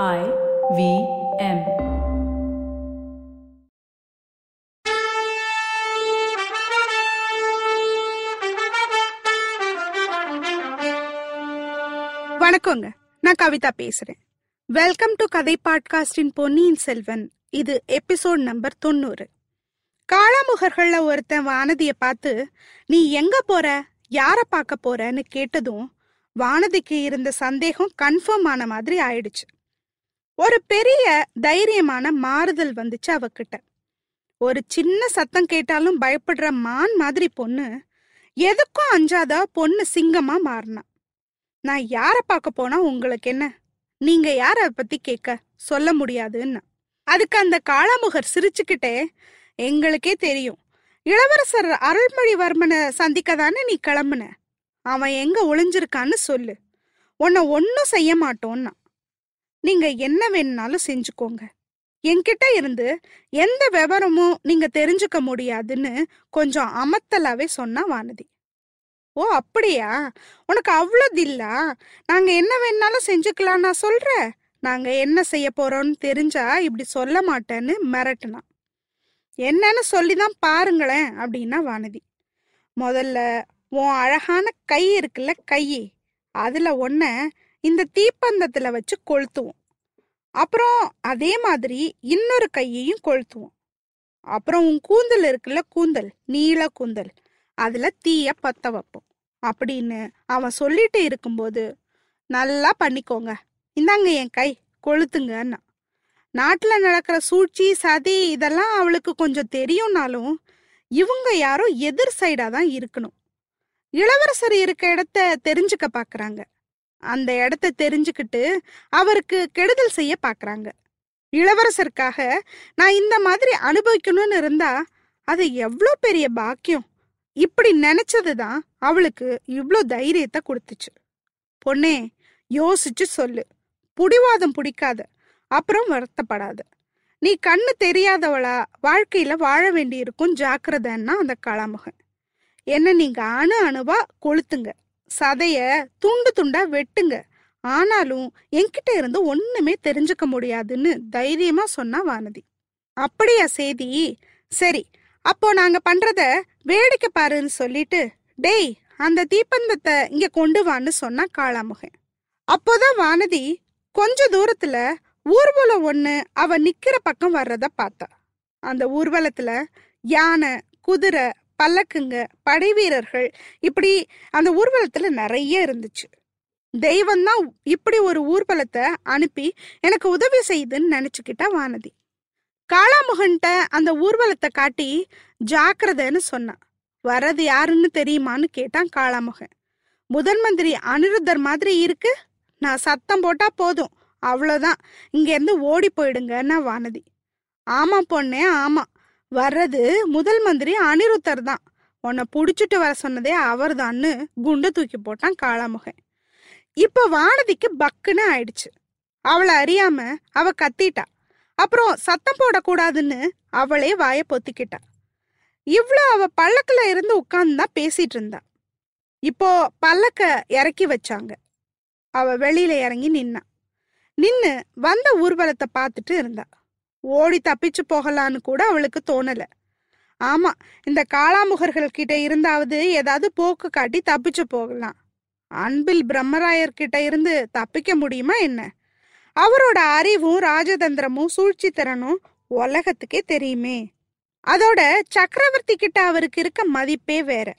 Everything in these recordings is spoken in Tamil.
I V M. வணக்கங்க. நான் கவிதா பேசுறேன். வெல்கம் டு கதை பாட்காஸ்டின் பொன்னியின் செல்வன். இது எபிசோட் நம்பர் தொண்ணூறு. காளாமுகர்கள்ல ஒருத்தன் வானதிய பார்த்து நீ எங்க போற? யார பார்க்க போறன்னு கேட்டதும் வானதிக்கு இருந்த சந்தேகம் கன்ஃபார்ம் ஆன மாதிரி ஆயிடுச்சு. ஒரு பெரிய தைரியமான மாறுதல் வந்துச்சு அவகிட்ட. ஒரு சின்ன சத்தம் கேட்டாலும் பயப்படுற மான் மாதிரி பொண்ணு எதுக்கும் அஞ்சாத பொண்ணு சிங்கமா மாறினா. நான் யார பார்க்க போனா உங்களுக்கு என்ன? நீங்க யார பத்தி கேட்க? சொல்ல முடியாதுன்னு. அதுக்கு அந்த காளாமுகர் சிரிச்சுக்கிட்டே எங்களுக்கே தெரியும். இளவரசர் அருள்மொழிவர்மனை சந்திக்க தானே நீ கிளம்புன? அவன் எங்க ஒளிஞ்சிருக்கான்னு சொல்லு. உன்னை ஒன்னும் செய்ய மாட்டோன்னா. நீங்க என்ன வேணும்னாலும் செஞ்சுக்கோங்க. என்கிட்ட இருந்து எந்த விவரமும் நீங்க தெரிஞ்சுக்க முடியாதுன்னு கொஞ்சம் அமத்தலாவே சொன்னா வானதி. ஓ அப்படியா? உனக்கு அவ்வளோ தில்லா? நாங்க என்ன வேணாலும் செஞ்சுக்கலாம் நான் சொல்ற நாங்க என்ன செய்ய போறோம்னு தெரிஞ்சா இப்படி சொல்ல மாட்டேன்னு மிரட்டுனான் என்னன்னு சொல்லிதான் பாருங்களேன் அப்படின்னா வானதி. முதல்ல உன் அழகான கை இருக்குல்ல கை அதுல ஒன்ன இந்த தீப்பந்தத்துல வச்சு கொளுத்துவோம். அப்புறம் அதே மாதிரி இன்னொரு கையையும் கொளுத்துவோம். அப்புறம் உன் கூந்தல் இருக்குல்ல கூந்தல் நீல கூந்தல் அதுல தீய பத்த வைப்போம். அப்படின்னு அவன் சொல்லிட்டு இருக்கும்போது நல்லா பண்ணிக்கோங்க. இந்தாங்க என் கை கொளுத்துங்கன்னா. நாட்டுல நடக்கிற சூழ்ச்சி சதி இதெல்லாம் அவளுக்கு கொஞ்சம் தெரியும்னாலும் இவங்க யாரும் எதிர் சைடா தான் இருக்கணும். இளவரசர் இருக்க இடத்த தெரிஞ்சுக்க பாக்குறாங்க. அந்த இடத்த தெரிஞ்சுக்கிட்டு அவருக்கு கெடுதல் செய்ய பார்க்குறாங்க இளவரசருக்காக நான் இந்த மாதிரி அனுபவிக்கணும்னு இருந்தா அது எவ்வளோ பெரிய பாக்கியம்? இப்படி நினைச்சதுதான் அவளுக்கு இவ்வளோ தைரியத்தை கொடுத்துச்சு. பொண்ணே யோசிச்சு சொல்லு. புடிவாதம் பிடிக்காத அப்புறம் வருத்தப்படாத. நீ கண்ணு தெரியாதவளா வாழ்க்கையில வாழ வேண்டியிருக்கும் ஜாக்கிரதைன்னா அந்த கலாமுகன். என்ன நீங்க அணு அணுவா கொளுத்துங்க. சதைய துண்டு துண்டா வெட்டுங்க. ஆனாலும் என்கிட்ட இருந்து ஒண்ணுமே தெரிஞ்சுக்க முடியாதுன்னு தைரியமா சொன்னா வானதி. அப்படியா செய்தி சரி அப்போ நாங்க பண்றத வேடிக்கை பாருன்னு சொல்லிட்டு டேய் அந்த தீப்பந்தத்தை இங்க கொண்டு வான்னு சொன்னா காளாமுகன் அப்போதான் வானதி கொஞ்ச தூரத்துல ஊர்வலம் ஒண்ணு அவ நிக்கிற பக்கம் வர்றத பார்த்தா. அந்த ஊர்வலத்துல யானை குதிரை பல்லக்குங்க படை வீரர்கள். இப்படி அந்த ஊர்வலத்துல நிறைய இருந்துச்சு. தெய்வம் தான் இப்படி ஒரு ஊர்வலத்தை அனுப்பி எனக்கு உதவி செய்யுதுன்னு நினைச்சுக்கிட்டா வானதி. காளாமுகன்ட்ட அந்த ஊர்வலத்தை காட்டி ஜாக்கிரதைன்னு சொன்னான். வர்றது யாருன்னு தெரியுமான்னு கேட்டான் காளாமுகன். முதன் மந்திரி அனிருத்தர் மாதிரி இருக்கு. நான் சத்தம் போட்டா போதும். அவ்வளோதான் இங்கேருந்து ஓடி போயிடுங்கன்னா வானதி. ஆமா பொண்ணே ஆமா வர்றது முதல் மந்திரி அனிருத்தர் தான். உன்னை புடிச்சிட்டு வர சொன்னதே அவர் தான்னு குண்டு தூக்கி போட்டான் காளாமுகன். இப்ப வானதிக்கு பக்குன்னு ஆயிடுச்சு. அவளை அறியாம அவ கத்திட்டா. அப்புறம் சத்தம் போடக்கூடாதுன்னு அவளே வாய பொத்திக்கிட்டா. இவ்வளோ அவ பல்லக்கில் இருந்து உட்கார்ந்து தான் பேசிட்டு இருந்தா. இப்போ பல்லக்க இறக்கி வச்சாங்க. அவ வெளியில இறங்கி நின்னா. நின்னு வந்த ஊர்வலத்தை பார்த்துட்டு இருந்தா. ஓடி தப்பிச்சு போகலான்னு கூட அவளுக்கு தோணல. ஆமா இந்த காளாமுகர்கள் கிட்ட இருந்தாவது ஏதாவது போக்கு காட்டி தப்பிச்சு போகலாம். அன்பில் பிரம்மராயர் கிட்ட இருந்து தப்பிக்க முடியுமா என்ன? அவரோட அறிவும் ராஜதந்திரமும் சூழ்ச்சி திறனும் உலகத்துக்கே தெரியுமே. அதோட சக்கரவர்த்தி கிட்ட அவருக்கு இருக்க மதிப்பே வேற.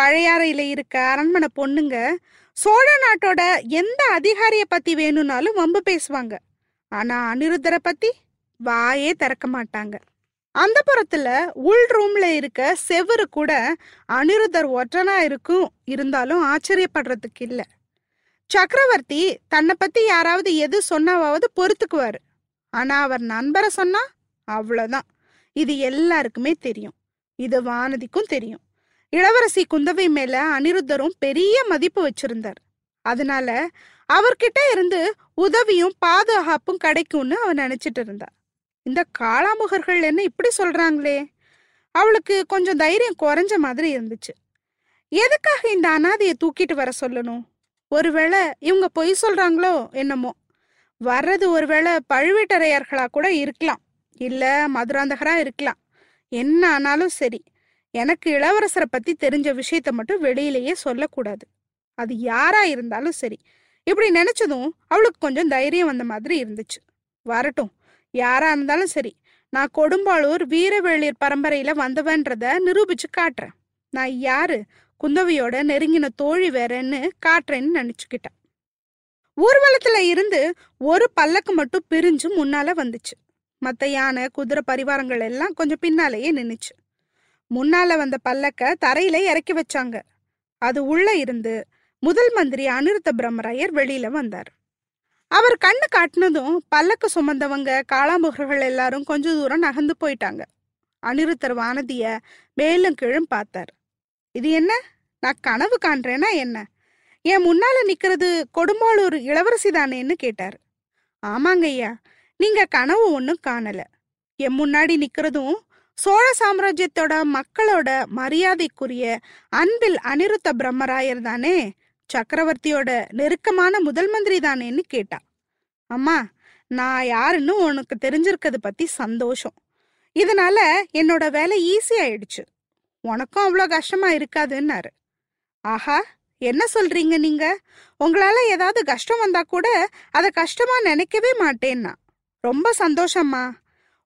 பழையாறையில இருக்க அரண்மனை பொண்ணுங்க சோழ நாட்டோட எந்த அதிகாரிய பத்தி வேணும்னாலும் வம்பு பேசுவாங்க. ஆனா அனிருத்தரை பத்தி? வாயே திறக்க மாட்டாங்க. அந்த புறத்துல உள் ரூம்ல இருக்க செவுரு கூட அனிருத்தர் ஒற்றனா இருக்கும் இருந்தாலும் ஆச்சரியப்படுறதுக்கு இல்ல. சக்கரவர்த்தி தன்னை பத்தி யாராவது எது சொன்னாவது பொறுத்துக்குவாரு. ஆனா அவர் நண்பரை சொன்னா அவ்வளோதான் இது எல்லாருக்குமே தெரியும். இது வானதிக்கும் தெரியும். இளவரசி குந்தவை மேல அனிருத்தரும் பெரிய மதிப்பு வச்சிருந்தார். அதனால அவர்கிட்ட இருந்து உதவியும் பாதுகாப்பும் கிடைக்கும்னு அவர் நினைச்சிட்டு இருந்தா இந்த காளாமுகர்கள் என்ன இப்படி சொல்றாங்களே? அவளுக்கு கொஞ்சம் தைரியம் குறைஞ்ச மாதிரி இருந்துச்சு. எதுக்காக இந்த அனாதையை தூக்கிட்டு வர சொல்லணும்? ஒருவேளை இவங்க பொய் சொல்றாங்களோ என்னமோ? வர்றது ஒருவேளை பழுவேட்டரையர்களா கூட இருக்கலாம். இல்ல மதுராந்தகரா இருக்கலாம். என்ன ஆனாலும் சரி எனக்கு இளவரசரை பத்தி தெரிஞ்ச விஷயத்த மட்டும் வெளியிலேயே சொல்லக்கூடாது. அது யாரா இருந்தாலும் சரி. இப்படி நினைச்சதும் அவளுக்கு கொஞ்சம் தைரியம் வந்த மாதிரி இருந்துச்சு. வரட்டும் யாரா இருந்தாலும் சரி நான் கொடும்பாளூர் வீரவேளிர் பரம்பரையில வந்தவன்றத நிரூபிச்சு காட்டுறேன். நான் யாரு? குந்தவியோட நெருங்கின தோழி வேறன்னு காட்டுறேன்னு நினைச்சுக்கிட்டேன். ஊர்வலத்துல இருந்து ஒரு பல்லக்கு மட்டும் பிரிஞ்சு முன்னால வந்துச்சு. மத்த யானை குதிரை பரிவாரங்கள் எல்லாம் கொஞ்சம் பின்னாலேயே நின்னுச்சு. முன்னால வந்த பல்லக்க தரையில இறக்கி வச்சாங்க. அது உள்ள இருந்து முதல் மந்திரி அனிருத்த பிரம்மராயர் வெளியில வந்தார். அவர் கண்ணு காட்டினதும் பல்லக்கு சுமந்தவங்க காளாமுகர்கள் எல்லாரும் கொஞ்ச தூரம் நகர்ந்து போயிட்டாங்க. அனிருத்தர் வானதிய மேலும் கீழும் பார்த்தார். இது என்ன? நான் கனவு காண்றேனா என்ன? என் முன்னால நிக்கிறது கொடும்பாளூர் இளவரசி தானேன்னு கேட்டார். ஆமாங்க ஐயா நீங்க கனவு ஒன்றும் காணல. என் முன்னாடி நிக்கிறதும் சோழ சாம்ராஜ்யத்தோட மக்களோட மரியாதைக்குரிய அன்பில் அனிருத்த பிரம்மராயர் தானே? சக்கரவர்த்தியோட நெருக்கமான முதல் மந்திரி தானேன்னு கேட்டா. அம்மா நான் யாருன்னு உனக்கு தெரிஞ்சிருக்கிறது பத்தி சந்தோஷம். இதனால என்னோட வேலை ஈஸி ஆயிடுச்சு. உனக்கும் அவ்வளோ கஷ்டமா இருக்காதுன்னாரு. ஆஹா என்ன சொல்றீங்க நீங்க? உங்களால ஏதாவது கஷ்டம் வந்தா கூட அதை கஷ்டமா நினைக்கவே மாட்டேன்னா. ரொம்ப சந்தோஷம்மா.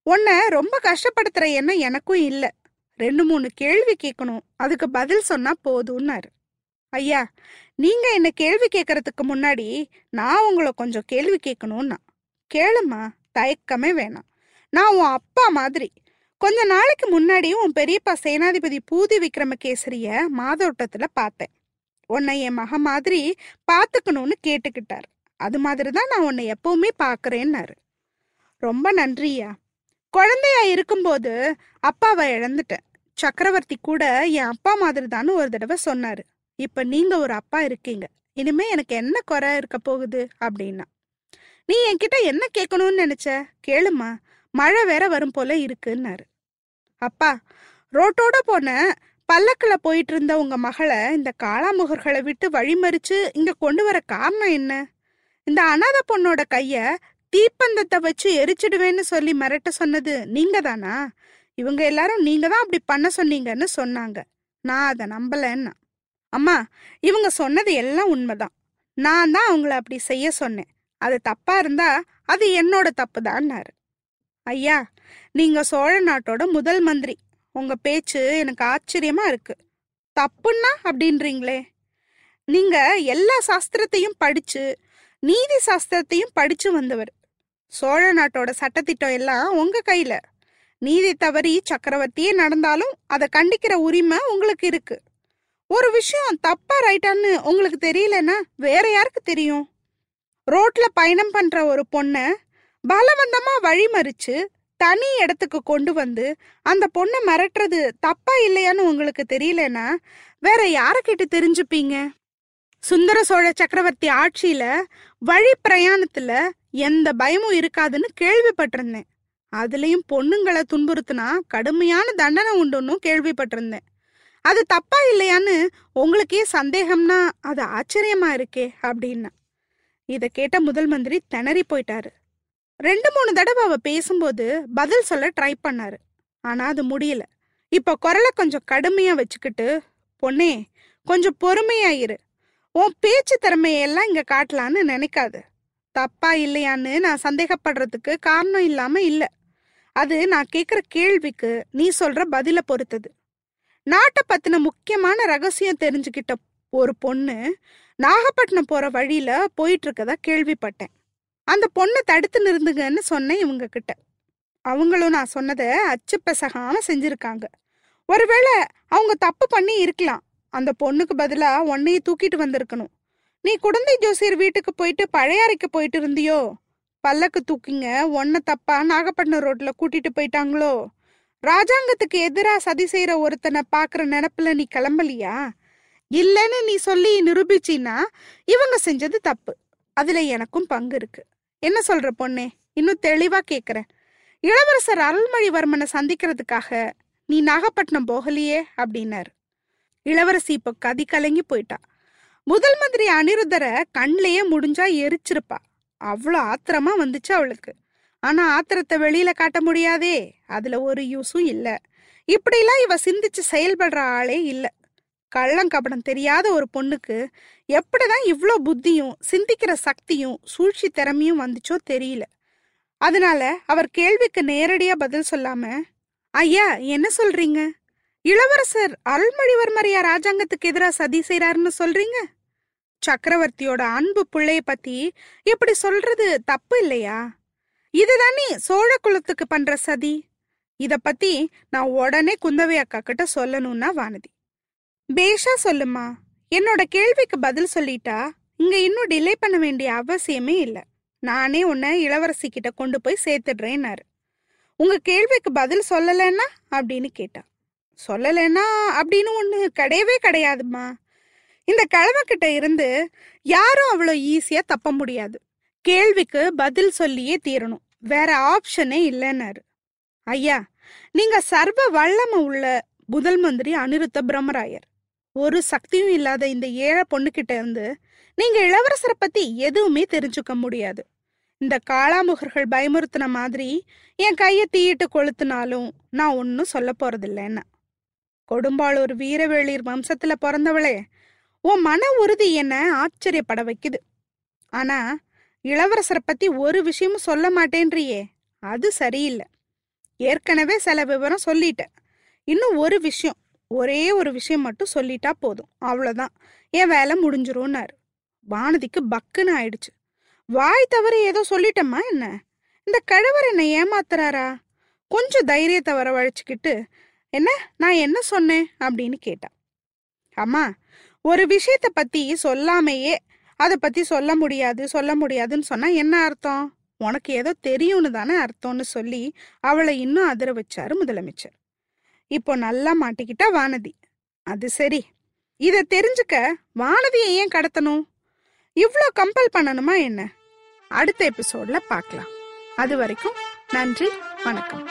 உன்னை ரொம்ப கஷ்டப்படுத்துற எண்ணம் எனக்கும் இல்லை. ரெண்டு மூணு கேள்வி கேட்கணும் அதுக்கு பதில் சொன்னா போதும்னாரு. ஐயா நீங்க என்ன கேள்வி கேட்கறதுக்கு முன்னாடி நான் உங்களை கொஞ்சம் கேள்வி கேட்கணும்னா கேளுமா தயக்கமே வேணாம். நான் உன் அப்பா மாதிரி கொஞ்ச நாளைக்கு முன்னாடி உன் பெரியப்பா சேனாதிபதி பூதி விக்ரமகேசரிய மாதோட்டத்துல பார்த்தேன். உன்னை என் மக மாதிரி பார்த்துக்கணும்னு கேட்டுக்கிட்டார். அது மாதிரி தான் நான் உன்னை எப்பவுமே பார்க்குறேன்னாரு ரொம்ப நன்றியா குழந்தையா இருக்கும்போது அப்பாவை இழந்துட்டேன். சக்கரவர்த்தி கூட என் அப்பா மாதிரி தான் ஒரு தடவை சொன்னாரு. இப்ப நீங்க ஒரு அப்பா இருக்கீங்க. இனிமே எனக்கு என்ன குறை இருக்க போகுது அப்படின்னா நீ என்கிட்ட என்ன கேட்கணும்னு நினைச்ச? கேளுமா மழை வேற வரும் போல இருக்குன்னாரு. அப்பா ரோட்டோட போன பல்லக்கில் போயிட்டு இருந்த உங்க மகளை இந்த காளாமுகர்களை விட்டு வழிமறிச்சு இங்க கொண்டு வர காரணம் என்ன? இந்த அனாத பொண்ணோட கைய தீப்பந்தத்தை வச்சு எரிச்சிடுவேன்னு சொல்லி மிரட்ட சொன்னது நீங்க தானா? இவங்க எல்லாரும் நீங்க தான் அப்படி பண்ண சொன்னீங்கன்னு சொன்னாங்க. நான் அதை நம்பலன்னா. அம்மா இவங்க சொன்னது எல்லாம் உண்மைதான். நான் தான் அவங்கள அப்படி செய்ய சொன்னேன். அது தப்பா இருந்தா அது என்னோட தப்பு தான்னாரு ஐயா நீங்க சோழ நாட்டோட முதல் மந்திரி. உங்க பேச்சு எனக்கு ஆச்சரியமா இருக்கு. தப்புன்னா அப்படின்றீங்களே. நீங்க எல்லா சாஸ்திரத்தையும் படிச்சு நீதி சாஸ்திரத்தையும் படிச்சு வந்தவர். சோழ நாட்டோட சட்டத்திட்டம் எல்லாம் உங்க கையில. நீதி தவறி சக்கரவர்த்தியே நடந்தாலும் அதை கண்டிக்கிற உரிமை உங்களுக்கு இருக்கு. ஒரு விஷயம் தப்பா ரைட்டான்னு உங்களுக்கு தெரியலன்னா வேற யாருக்கு தெரியும்? ரோட்ல பயணம் பண்ற ஒரு பொண்ணை பலவந்தமா வழிமறிச்சு தனி இடத்துக்கு கொண்டு வந்து அந்த பொண்ணை மிரட்டுறது தப்பா இல்லையான்னு உங்களுக்கு தெரியலனா வேற யார கேட்டு தெரிஞ்சுப்பீங்க? சுந்தர சோழ சக்கரவர்த்தி ஆட்சியில வழி பிரயாணத்துல எந்த பயமும் இருக்காதுன்னு கேள்விப்பட்டிருந்தேன். அதுலயும் பொண்ணுங்களை துன்புறுத்துனா கடுமையான தண்டனை உண்டுன்னு கேள்விப்பட்டிருந்தேன். அது தப்பா இல்லையான்னு உங்களுக்கே சந்தேகம்னா அது ஆச்சரியமா இருக்கே அப்படின்னா. இதை கேட்ட முதல் மந்திரி திணறி போயிட்டாரு. ரெண்டு மூணு தடவை அவ பேசும்போது பதில் சொல்ல ட்ரை பண்ணாரு. ஆனா அது முடியல. இப்ப குரலை கொஞ்சம் கடுமையா வச்சுக்கிட்டு பொண்ணே கொஞ்சம் பொறுமையாயிரு. உன் பேச்சு திறமையெல்லாம் இங்க காட்டலான்னு நினைக்காது. தப்பா இல்லையான்னு நான் சந்தேகப்படுறதுக்கு காரணம் இல்லாம இல்லை. அது நான் கேட்குற கேள்விக்கு நீ சொல்ற பதில பொறுத்தது. நாட்டை பத்தின முக்கியமான ரகசியம் தெரிஞ்சுக்கிட்ட ஒரு பொண்ணு நாகப்பட்டினம் போற வழியில போயிட்டு இருக்கதா கேள்விப்பட்டேன். அந்த பொண்ணை தடுத்து நிறுந்துங்கன்னு சொன்னேன் இவங்க கிட்ட அவங்களும் நான் சொன்னதை அச்சு பெசகாம செஞ்சிருக்காங்க. ஒருவேளை அவங்க தப்பு பண்ணி இருக்கலாம். அந்த பொண்ணுக்கு பதிலா உன்னைய தூக்கிட்டு வந்திருக்கணும். நீ குழந்தை ஜோசியர் வீட்டுக்கு போயிட்டு பழையாறைக்கு போயிட்டு இருந்தியோ? பல்லக்கு தூக்கிங்க ஒன்ன தப்பா நாகப்பட்டினம் ரோட்ல கூட்டிட்டு போயிட்டாங்களோ? ராஜாங்கத்துக்கு எதிரா சதி செய்யற ஒருத்தனை பாக்குற நினப்புல நீ கிளம்பலியா? இல்லைன்னு நீ சொல்லி நிரூபிச்சின்னா இவங்க செஞ்சது தப்பு. அதுல எனக்கும் பங்கு இருக்கு. என்ன சொல்ற பொண்ணே? இன்னும் தெளிவா கேக்குறேன். இளவரசர் அருள்மொழிவர்மனை சந்திக்கிறதுக்காக நீ நாகப்பட்டினம் போகலையே அப்படின்னாரு. இளவரசி இப்ப கதி கலங்கி போயிட்டா. முதல் மந்திரி அனிருத்தரை கண்ணிலேயே முடிஞ்சா எரிச்சிருப்பா. அவ்வளோ ஆத்திரமா வந்துச்சு அவளுக்கு. ஆனா ஆத்திரத்தை வெளியில காட்ட முடியாதே. அதுல ஒரு யூஸும் இல்ல. இப்படிலாம் இவ சிந்திச்சு செயல்படுற ஆளே இல்ல. கள்ளங்கபடம் தெரியாத ஒரு பொண்ணுக்கு எப்படிதான் இவ்வளோ புத்தியும் சிந்திக்கிற சக்தியும் சூழ்ச்சி திறமையும் வந்துச்சோ தெரியல. அதனால அவர் கேள்விக்கு நேரடியா பதில் சொல்லாம ஐயா என்ன சொல்றீங்க? இளவரசர் அருள்மொழிவர்மரையா ராஜாங்கத்துக்கு எதிராக சதி செய்றாருன்னு சொல்றீங்க? சக்கரவர்த்தியோட அன்பு பிள்ளைய பத்தி இப்படி சொல்றது தப்பு இல்லையா? இதுதானே சோழ குலத்துக்கு பண்ற சதி? இத பத்தி நான் உடனே குந்தவை அக்கா கிட்ட சொல்லணும்னா வானதி. பேஷா சொல்லுமா? என்னோட கேள்விக்கு பதில் சொல்லிட்டா இங்க இன்னும் டிலே பண்ண வேண்டிய அவசியமே இல்லை. நானே உன்னை இளவரசி கிட்ட கொண்டு போய் சேர்த்துடுறேன்னாரு. உங்க கேள்விக்கு பதில் சொல்லலைன்னா? அப்படின்னு கேட்டா. சொல்லலைன்னா அப்படின்னு ஒண்ணு கிடையவே கிடையாதும்மா. இந்த கிட்ட இருந்து யாரும் அவ்வளோ ஈஸியா தப்ப முடியாது. கேள்விக்கு பதில் சொல்லியே தீரணும். வேற ஆப்ஷனே இல்லைன்னாரு. ஐயா நீங்க சர்வ வல்லமை உள்ள முதல் மந்திரி அனிருத்த பிரம்மராயர். ஒரு சக்தியும் இல்லாத இந்த ஏழை பொண்ணுகிட்ட இருந்து நீங்க இளவரசரை பத்தி எதுவுமே தெரிஞ்சுக்க முடியாது. இந்த காளாமுகர்கள் பயமுறுத்தின மாதிரி என் கையை தீயிட்டு கொளுத்துனாலும் நான் ஒன்னும் சொல்ல போறதில்லைன்னா. கொடும்பாளூர் வீரவேளிர் வம்சத்துல பிறந்தவளே உன் மன உறுதி என்ன ஆச்சரியப்பட வைக்குது. ஆனா இளவரசரை பத்தி ஒரு விஷயமும் சொல்ல மாட்டேன்றியே. அது சரியில்லை. ஏற்கனவே சில விவரம் சொல்லிட்டேன். இன்னும் ஒரு விஷயம் ஒரே ஒரு விஷயம் மட்டும் சொல்லிட்டா போதும். அவ்வளோதான் என் வேலை முடிஞ்சிரும்னாரு. வானதிக்கு பக்குன்னு ஆயிடுச்சு. வாய் தவிர ஏதோ சொல்லிட்டேம்மா என்ன? இந்த கழவர் என்னை ஏமாத்துறாரா? கொஞ்சம் தைரியத்தை வரவழைச்சிக்கிட்டு என்ன நான் என்ன சொன்னேன்? அப்படின்னு கேட்டா. அம்மா ஒரு விஷயத்த பத்தி சொல்லாமையே அதை பத்தி சொல்ல முடியாது சொல்ல முடியாதுன்னு சொன்னா என்ன அர்த்தம்? உனக்கு ஏதோ தெரியும்னு தானே அர்த்தம்னு சொல்லி அவளை இன்னும் அதிர வச்சாரு முதலமைச்சர். இப்போ நல்லா மாட்டிக்கிட்டா வானதி. அது சரி. இதை தெரிஞ்சுக்க வானதியை ஏன் கடத்தணும்? இவ்வளோ கம்பல் பண்ணணுமா என்ன? அடுத்த எபிசோட்ல பார்க்கலாம் அது வரைக்கும் நன்றி வணக்கம்.